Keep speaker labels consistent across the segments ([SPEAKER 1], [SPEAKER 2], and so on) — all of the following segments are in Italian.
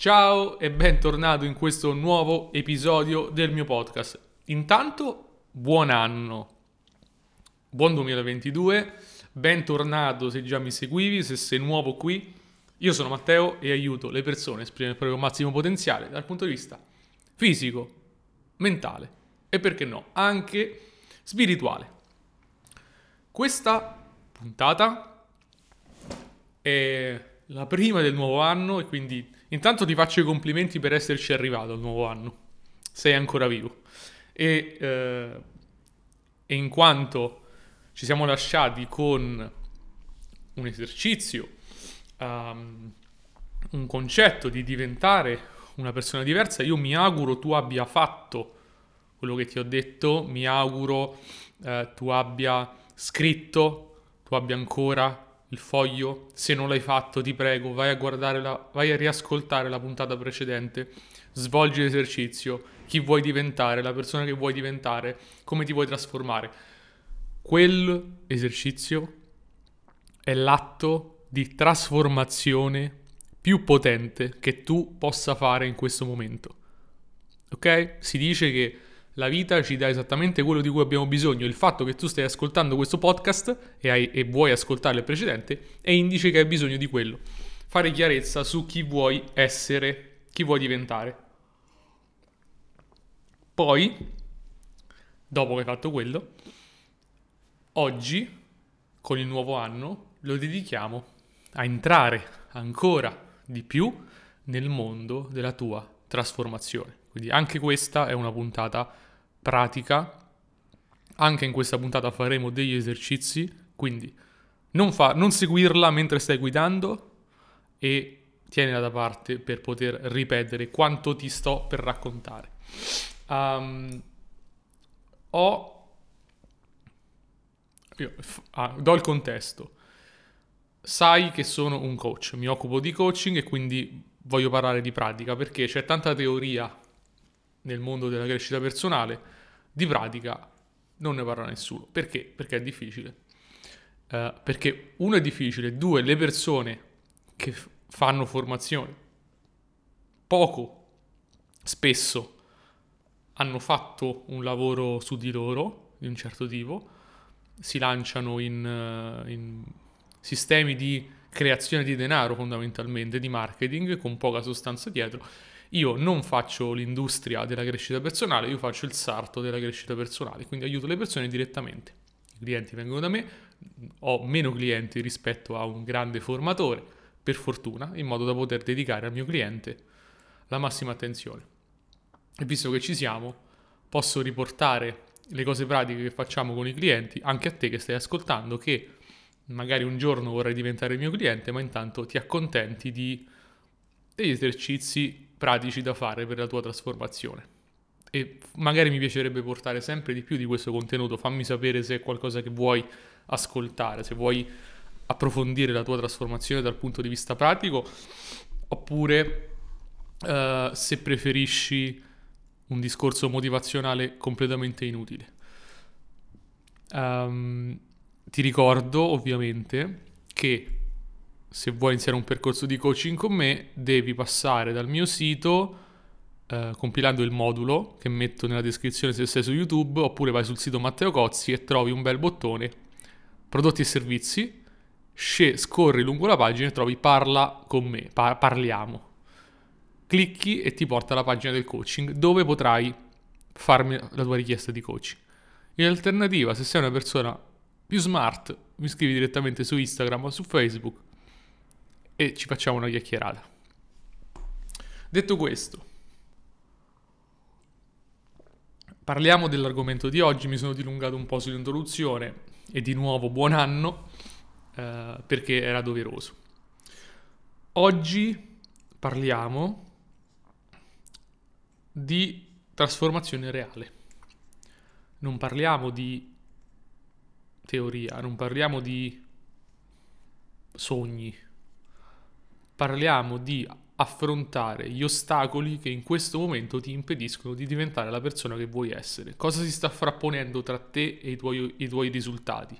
[SPEAKER 1] Ciao e bentornato in questo nuovo episodio del mio podcast. Intanto, buon anno, buon 2022, bentornato se già mi seguivi, se sei nuovo qui. Io sono Matteo e aiuto le persone a esprimere il proprio massimo potenziale dal punto di vista fisico, mentale e perché no, anche spirituale. Questa puntata è la prima del nuovo anno e quindi intanto ti faccio i complimenti per esserci arrivato al nuovo anno. Sei ancora vivo. E, eh, e in quanto ci siamo lasciati con un esercizio, um, un concetto di diventare una persona diversa, io mi auguro tu abbia fatto quello che ti ho detto, mi auguro eh, tu abbia scritto, tu abbia ancora il foglio. Se non l'hai fatto, ti prego, vai a guardare la, vai a riascoltare la puntata precedente. Svolgi l'esercizio. Chi vuoi diventare, la persona che vuoi diventare, come ti vuoi trasformare. Quell'esercizio è l'atto di trasformazione più potente che tu possa fare in questo momento. Ok? Si dice che la vita ci dà esattamente quello di cui abbiamo bisogno. Il fatto che tu stai ascoltando questo podcast e, hai, e vuoi ascoltare il precedente è indice che hai bisogno di quello. Fare chiarezza su chi vuoi essere, chi vuoi diventare. Poi, dopo che hai fatto quello, oggi, con il nuovo anno, lo dedichiamo a entrare ancora di più nel mondo della tua trasformazione. Quindi anche questa è una puntata pratica. Anche in questa puntata faremo degli esercizi, quindi non, fa, non seguirla mentre stai guidando e tienila da parte per poter ripetere quanto ti sto per raccontare. Um, ho... Io, ah, do il contesto. Sai che sono un coach, mi occupo di coaching e quindi voglio parlare di pratica perché c'è tanta teoria nel mondo della crescita personale, di pratica non ne parla nessuno. Perché? Perché è difficile. Uh, perché uno è difficile, due le persone che f- fanno formazione poco, spesso hanno fatto un lavoro su di loro di un certo tipo, si lanciano in, uh, in sistemi di creazione di denaro fondamentalmente, di marketing con poca sostanza dietro io non faccio l'industria della crescita personale, io faccio il sarto della crescita personale, quindi aiuto le persone direttamente. I clienti vengono da me, ho meno clienti rispetto a un grande formatore, per fortuna, in modo da poter dedicare al mio cliente la massima attenzione. E visto che ci siamo, posso riportare le cose pratiche che facciamo con i clienti anche a te che stai ascoltando, che magari un giorno vorrai diventare mio cliente, ma intanto ti accontenti di degli esercizi pratici da fare per la tua trasformazione. E magari mi piacerebbe portare sempre di più di questo contenuto, fammi sapere se è qualcosa che vuoi ascoltare, se vuoi approfondire la tua trasformazione dal punto di vista pratico, oppure uh, se preferisci un discorso motivazionale completamente inutile. Um, ti ricordo ovviamente che se vuoi iniziare un percorso di coaching con me, devi passare dal mio sito eh, compilando il modulo che metto nella descrizione se sei su YouTube, oppure vai sul sito Matteo Cozzi e trovi un bel bottone prodotti e servizi, sc- scorri lungo la pagina e trovi parla con me, pa- parliamo. Clicchi e ti porta alla pagina del coaching dove potrai farmi la tua richiesta di coaching. In alternativa, se sei una persona più smart, mi scrivi direttamente su Instagram o su Facebook e ci facciamo una chiacchierata. Detto questo, parliamo dell'argomento di oggi, mi sono dilungato un po' sull'introduzione e di nuovo buon anno eh, perché era doveroso. Oggi parliamo di trasformazione reale. Non parliamo di teoria, non parliamo di sogni, parliamo di affrontare gli ostacoli che in questo momento ti impediscono di diventare la persona che vuoi essere. Cosa si sta frapponendo tra te e i tuoi, i tuoi risultati?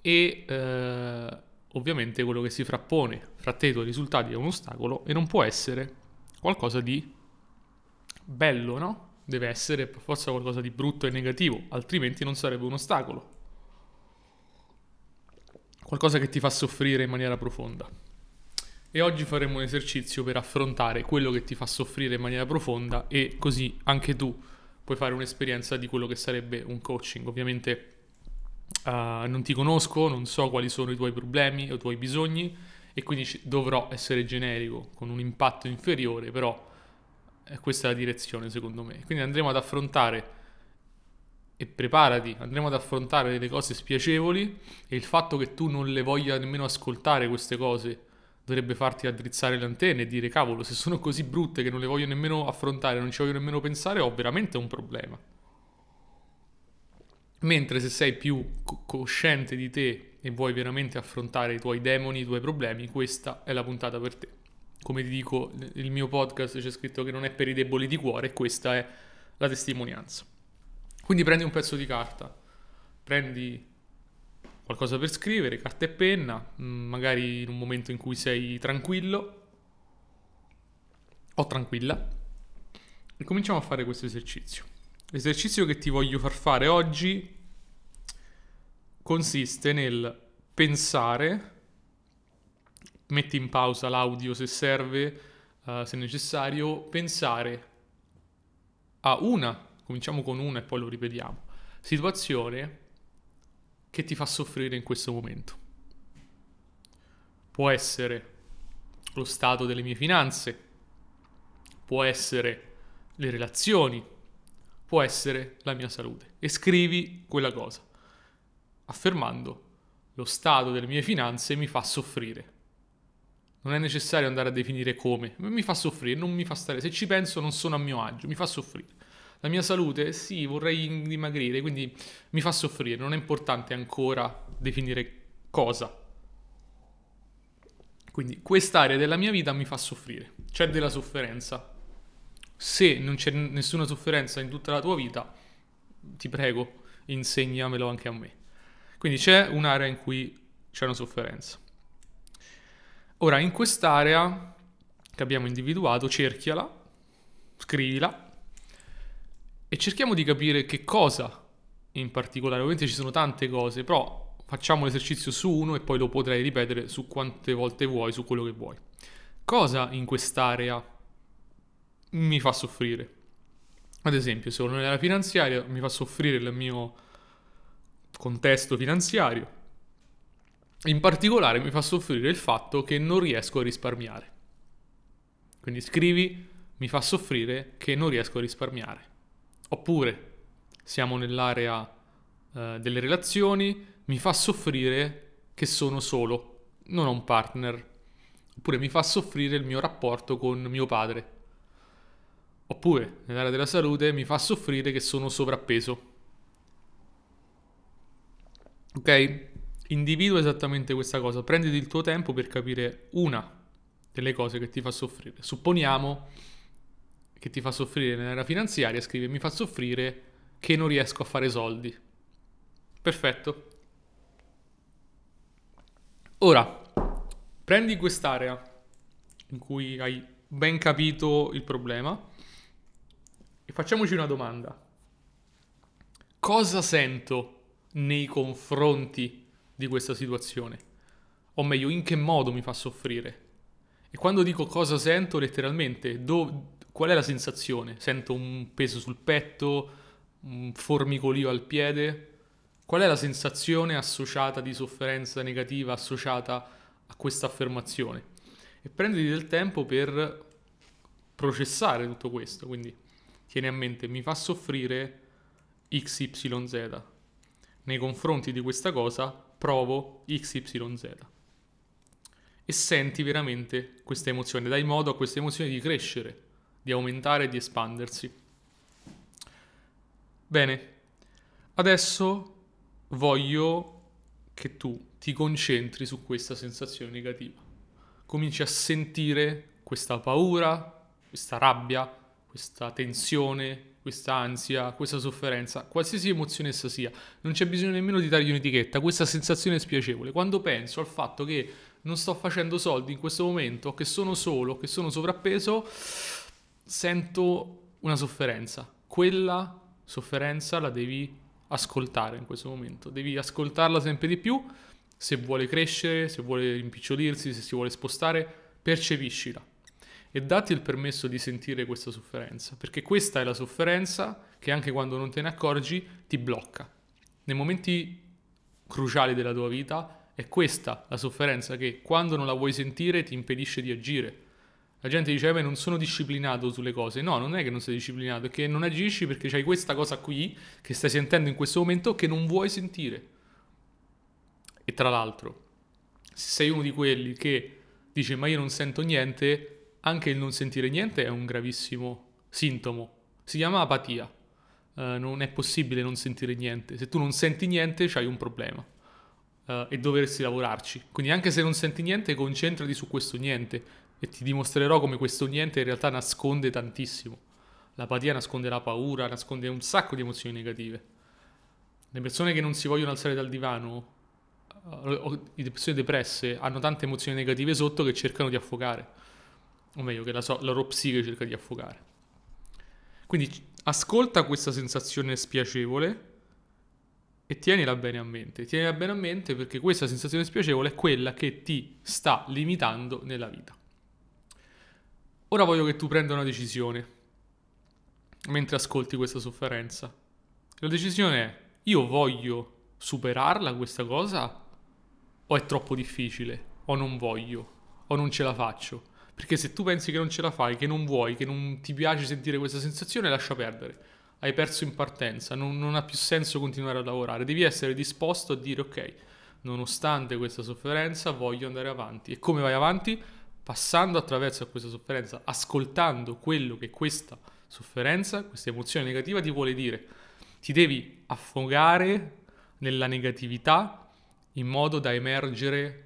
[SPEAKER 1] E eh, ovviamente quello che si frappone fra te e i tuoi risultati è un ostacolo e non può essere qualcosa di bello, no? Deve essere per forza qualcosa di brutto e negativo, altrimenti non sarebbe un ostacolo. Qualcosa che ti fa soffrire in maniera profonda. E oggi faremo un esercizio per affrontare quello che ti fa soffrire in maniera profonda e così anche tu puoi fare un'esperienza di quello che sarebbe un coaching. Ovviamente uh, non ti conosco, non so quali sono i tuoi problemi o i tuoi bisogni e quindi dovrò essere generico con un impatto inferiore, però eh, questa è la direzione secondo me. Quindi andremo ad affrontare e preparati, andremo ad affrontare delle cose spiacevoli e il fatto che tu non le voglia nemmeno ascoltare queste cose dovrebbe farti addrizzare le antenne e dire cavolo, se sono così brutte che non le voglio nemmeno affrontare, non ci voglio nemmeno pensare, ho veramente un problema. Mentre se sei più co- cosciente di te e vuoi veramente affrontare i tuoi demoni, i tuoi problemi, questa è la puntata per te. Come ti dico, il mio podcast c'è scritto che non è per i deboli di cuore e questa è la testimonianza. Quindi prendi un pezzo di carta, prendi qualcosa per scrivere, carta e penna, mm, magari in un momento in cui sei tranquillo o tranquilla. E cominciamo a fare questo esercizio. L'esercizio che ti voglio far fare oggi consiste nel pensare, metti in pausa l'audio se serve, uh, se necessario, pensare a una, cominciamo con una e poi lo ripetiamo, situazione che ti fa soffrire in questo momento. Può essere lo stato delle mie finanze, può essere le relazioni, può essere la mia salute. E scrivi quella cosa, affermando lo stato delle mie finanze mi fa soffrire. Non è necessario andare a definire come, mi fa soffrire, non mi fa stare. Se ci penso non sono a mio agio, mi fa soffrire. La mia salute, sì, vorrei dimagrire, quindi mi fa soffrire. Non è importante ancora definire cosa. Quindi quest'area della mia vita mi fa soffrire. C'è della sofferenza. Se non c'è nessuna sofferenza in tutta la tua vita, ti prego, insegnamelo anche a me. Quindi c'è un'area in cui c'è una sofferenza. Ora, in quest'area che abbiamo individuato, cerchiala, scrivila e cerchiamo di capire che cosa in particolare. Ovviamente ci sono tante cose, però facciamo l'esercizio su uno e poi lo potrai ripetere su quante volte vuoi, su quello che vuoi. Cosa in quest'area mi fa soffrire? Ad esempio, se sono nella finanziaria, mi fa soffrire il mio contesto finanziario. In particolare mi fa soffrire il fatto che non riesco a risparmiare. Quindi scrivi, mi fa soffrire che non riesco a risparmiare. Oppure siamo nell'area eh, delle relazioni, mi fa soffrire che sono solo, non ho un partner. Oppure mi fa soffrire il mio rapporto con mio padre. Oppure nell'area della salute mi fa soffrire che sono sovrappeso. Ok? Individua esattamente questa cosa, prenditi il tuo tempo per capire una delle cose che ti fa soffrire. Supponiamo che ti fa soffrire nell'era finanziaria, scrive mi fa soffrire che non riesco a fare soldi. Perfetto. Ora, prendi quest'area in cui hai ben capito il problema e facciamoci una domanda. Cosa sento nei confronti di questa situazione? O meglio, in che modo mi fa soffrire? E quando dico cosa sento, letteralmente, do, qual è la sensazione? Sento un peso sul petto, un formicolio al piede? Qual è la sensazione associata di sofferenza negativa associata a questa affermazione? E prenditi del tempo per processare tutto questo, quindi tieni a mente, mi fa soffrire XYZ. Nei confronti di questa cosa provo XYZ. E senti veramente questa emozione, dai modo a questa emozione di crescere di aumentare di espandersi. Bene, adesso voglio che tu ti concentri su questa sensazione negativa. Cominci a sentire questa paura, questa rabbia, questa tensione, questa ansia, questa sofferenza, qualsiasi emozione essa sia, non c'è bisogno nemmeno di dargli un'etichetta, questa sensazione spiacevole. Quando penso al fatto che non sto facendo soldi in questo momento, che sono solo, che sono sovrappeso, sento una sofferenza. Quella sofferenza la devi ascoltare in questo momento, devi ascoltarla sempre di più se vuole crescere, se vuole rimpicciolirsi, se si vuole spostare, percepiscila e dati il permesso di sentire questa sofferenza, perché questa è la sofferenza che anche quando non te ne accorgi ti blocca. Nei momenti cruciali della tua vita è questa la sofferenza che quando non la vuoi sentire ti impedisce di agire. La gente dice, eh, non sono disciplinato sulle cose. No, non è che non sei disciplinato, è che non agisci perché c'hai questa cosa qui che stai sentendo in questo momento che non vuoi sentire. E tra l'altro, se sei uno di quelli che dice, ma io non sento niente, anche il non sentire niente è un gravissimo sintomo. Si chiama apatia. Uh, non è possibile non sentire niente. Se tu non senti niente, c'hai un problema. Uh, e dovresti lavorarci. Quindi anche se non senti niente, concentrati su questo niente e ti dimostrerò come questo niente in realtà nasconde tantissimo. L'apatia nasconde la paura, nasconde un sacco di emozioni negative. Le persone che non si vogliono alzare dal divano, o le persone depresse, hanno tante emozioni negative sotto che cercano di affogare o meglio che la, so- la loro psiche cerca di affogare. Quindi ascolta questa sensazione spiacevole e tienila bene a mente. Tienila bene a mente perché questa sensazione spiacevole è quella che ti sta limitando nella vita. Ora voglio che tu prenda una decisione mentre ascolti questa sofferenza. La decisione è, io voglio superarla questa cosa o è troppo difficile o non voglio o non ce la faccio? Perché se tu pensi che non ce la fai, che non vuoi, che non ti piace sentire questa sensazione, lascia perdere. Hai perso in partenza, non, non ha più senso continuare a lavorare. Devi essere disposto a dire ok, nonostante questa sofferenza voglio andare avanti. E come vai avanti? Passando attraverso questa sofferenza, ascoltando quello che questa sofferenza, questa emozione negativa ti vuole dire. Ti devi affogare nella negatività in modo da emergere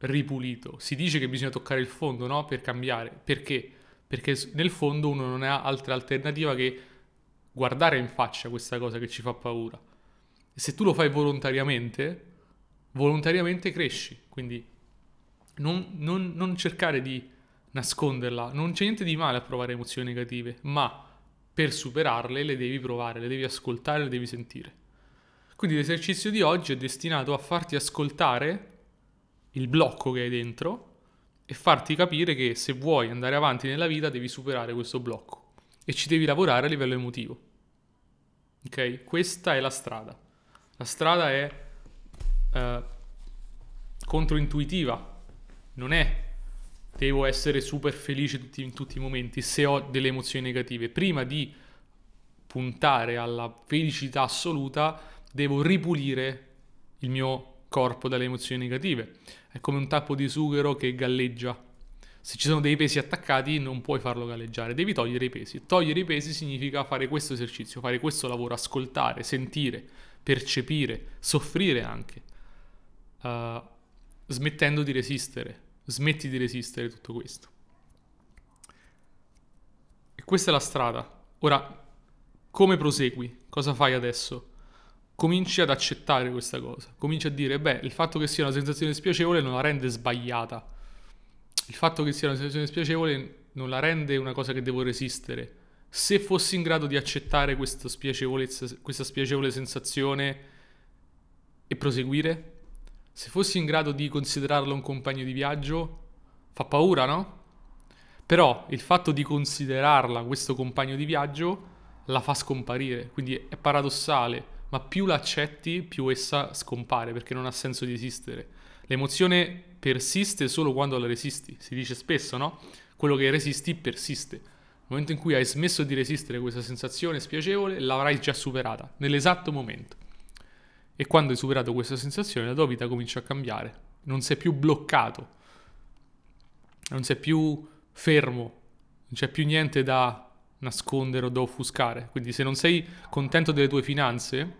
[SPEAKER 1] ripulito. Si dice che bisogna toccare il fondo, no? Per cambiare. Perché? Perché nel fondo uno non ha altra alternativa che guardare in faccia questa cosa che ci fa paura. E se tu lo fai volontariamente, volontariamente cresci. Quindi non, non, non cercare di nasconderla. Non c'è niente di male a provare emozioni negative, ma per superarle le devi provare, le devi ascoltare, le devi sentire. Quindi l'esercizio di oggi è destinato a farti ascoltare il blocco che hai dentro e farti capire che se vuoi andare avanti nella vita devi superare questo blocco e ci devi lavorare a livello emotivo. Ok? Questa è la strada. La strada è eh, controintuitiva, non è devo essere super felice tutti, in tutti i momenti se ho delle emozioni negative. Prima di puntare alla felicità assoluta, devo ripulire il mio corpo dalle emozioni negative. È come un tappo di sughero che galleggia. Se ci sono dei pesi attaccati non puoi farlo galleggiare, devi togliere i pesi. Togliere i pesi significa fare questo esercizio, fare questo lavoro, ascoltare, sentire, percepire, soffrire anche, uh, smettendo di resistere. Smetti di resistere tutto questo. E questa è la strada. Ora, come prosegui? Cosa fai adesso? Cominci ad accettare questa cosa, cominci a dire, beh, il fatto che sia una sensazione spiacevole non la rende sbagliata, il fatto che sia una sensazione spiacevole non la rende una cosa che devo resistere. Se fossi in grado di accettare questa, questa spiacevole sensazione e proseguire, se fossi in grado di considerarlo un compagno di viaggio, fa paura, no? Però il fatto di considerarla questo compagno di viaggio la fa scomparire, quindi è paradossale ma più l'accetti, più essa scompare perché non ha senso di esistere. L'emozione persiste solo quando la resisti, si dice spesso, no? Quello che resisti persiste. Nel momento in cui hai smesso di resistere a questa sensazione spiacevole, l'avrai già superata, nell'esatto momento. E quando hai superato questa sensazione, la tua vita comincia a cambiare. Non sei più bloccato, non sei più fermo, non c'è più niente da nascondere o da offuscare. Quindi se non sei contento delle tue finanze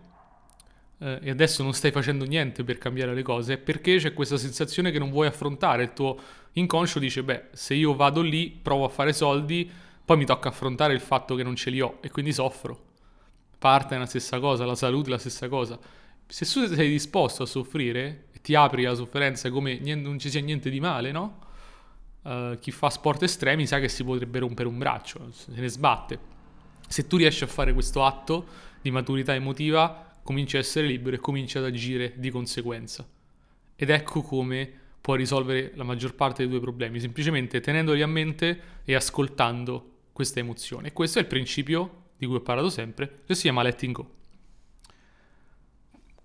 [SPEAKER 1] eh, e adesso non stai facendo niente per cambiare le cose, è perché c'è questa sensazione che non vuoi affrontare. Il tuo inconscio dice, beh, se io vado lì, provo a fare soldi, Poi mi tocca affrontare il fatto che non ce li ho e quindi soffro. Parte è la stessa cosa, la salute è la stessa cosa. Se tu sei disposto a soffrire e ti apri alla sofferenza come non ci sia niente di male, no? Uh, chi fa sport estremi sa che si potrebbe rompere un braccio, se ne sbatte. Se tu riesci a fare questo atto di maturità emotiva, cominci a essere libero e cominci ad agire di conseguenza. Ed ecco come puoi risolvere la maggior parte dei tuoi problemi, semplicemente tenendoli a mente e ascoltando questa emozione. E questo è il principio di cui ho parlato sempre, che si chiama letting go.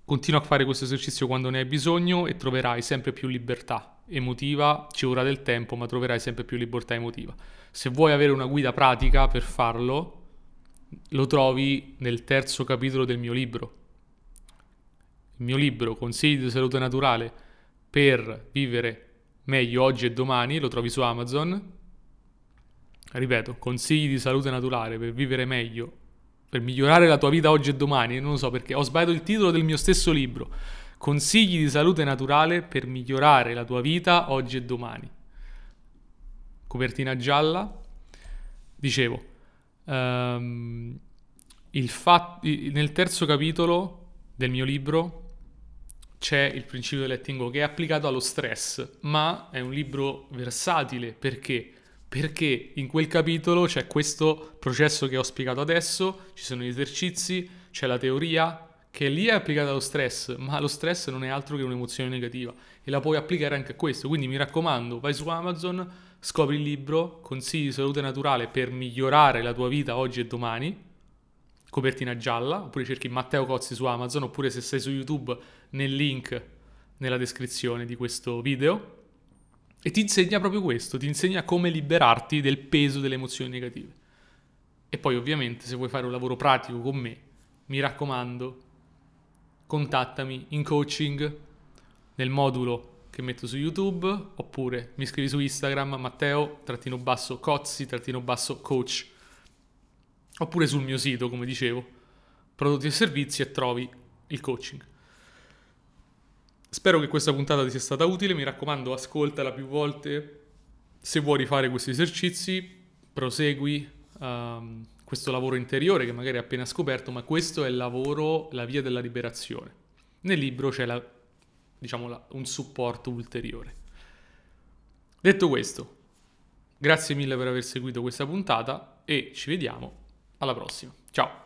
[SPEAKER 1] Continua a fare questo esercizio quando ne hai bisogno e troverai sempre più libertà emotiva, ci vorrà del tempo, ma troverai sempre più libertà emotiva. Se vuoi avere una guida pratica per farlo, lo trovi nel terzo capitolo del mio libro. Il mio libro, Consigli di salute naturale per vivere meglio oggi e domani, lo trovi su Amazon. Ripeto, consigli di salute naturale per vivere meglio, per migliorare la tua vita oggi e domani. Non lo so perché ho sbagliato il titolo del mio stesso libro. Consigli di salute naturale per migliorare la tua vita oggi e domani. Copertina gialla. Dicevo, um, fat- nel terzo capitolo del mio libro c'è il principio del letting go che è applicato allo stress, ma è un libro versatile perché? Perché in quel capitolo c'è questo processo che ho spiegato adesso, ci sono gli esercizi, c'è la teoria che lì è applicata allo stress, ma lo stress non è altro che un'emozione negativa e la puoi applicare anche a questo. Quindi mi raccomando, vai su Amazon, scopri il libro, consigli di salute naturale per migliorare la tua vita oggi e domani copertina gialla, oppure cerchi Matteo Cozzi su Amazon, oppure se sei su YouTube nel link nella descrizione di questo video. E ti insegna proprio questo, ti insegna come liberarti del peso delle emozioni negative. E poi ovviamente se vuoi fare un lavoro pratico con me, mi raccomando, contattami in coaching nel modulo che metto su YouTube oppure mi scrivi su Instagram Matteo-Cozzi-Coach oppure sul mio sito, come dicevo, prodotti e servizi e trovi il coaching. Spero che questa puntata ti sia stata utile, mi raccomando ascoltala più volte, se vuoi rifare questi esercizi prosegui um, questo lavoro interiore che magari hai appena scoperto, ma questo è il lavoro, la via della liberazione. Nel libro c'è la, diciamo, la, un supporto ulteriore. Detto questo, grazie mille per aver seguito questa puntata e ci vediamo alla prossima. Ciao!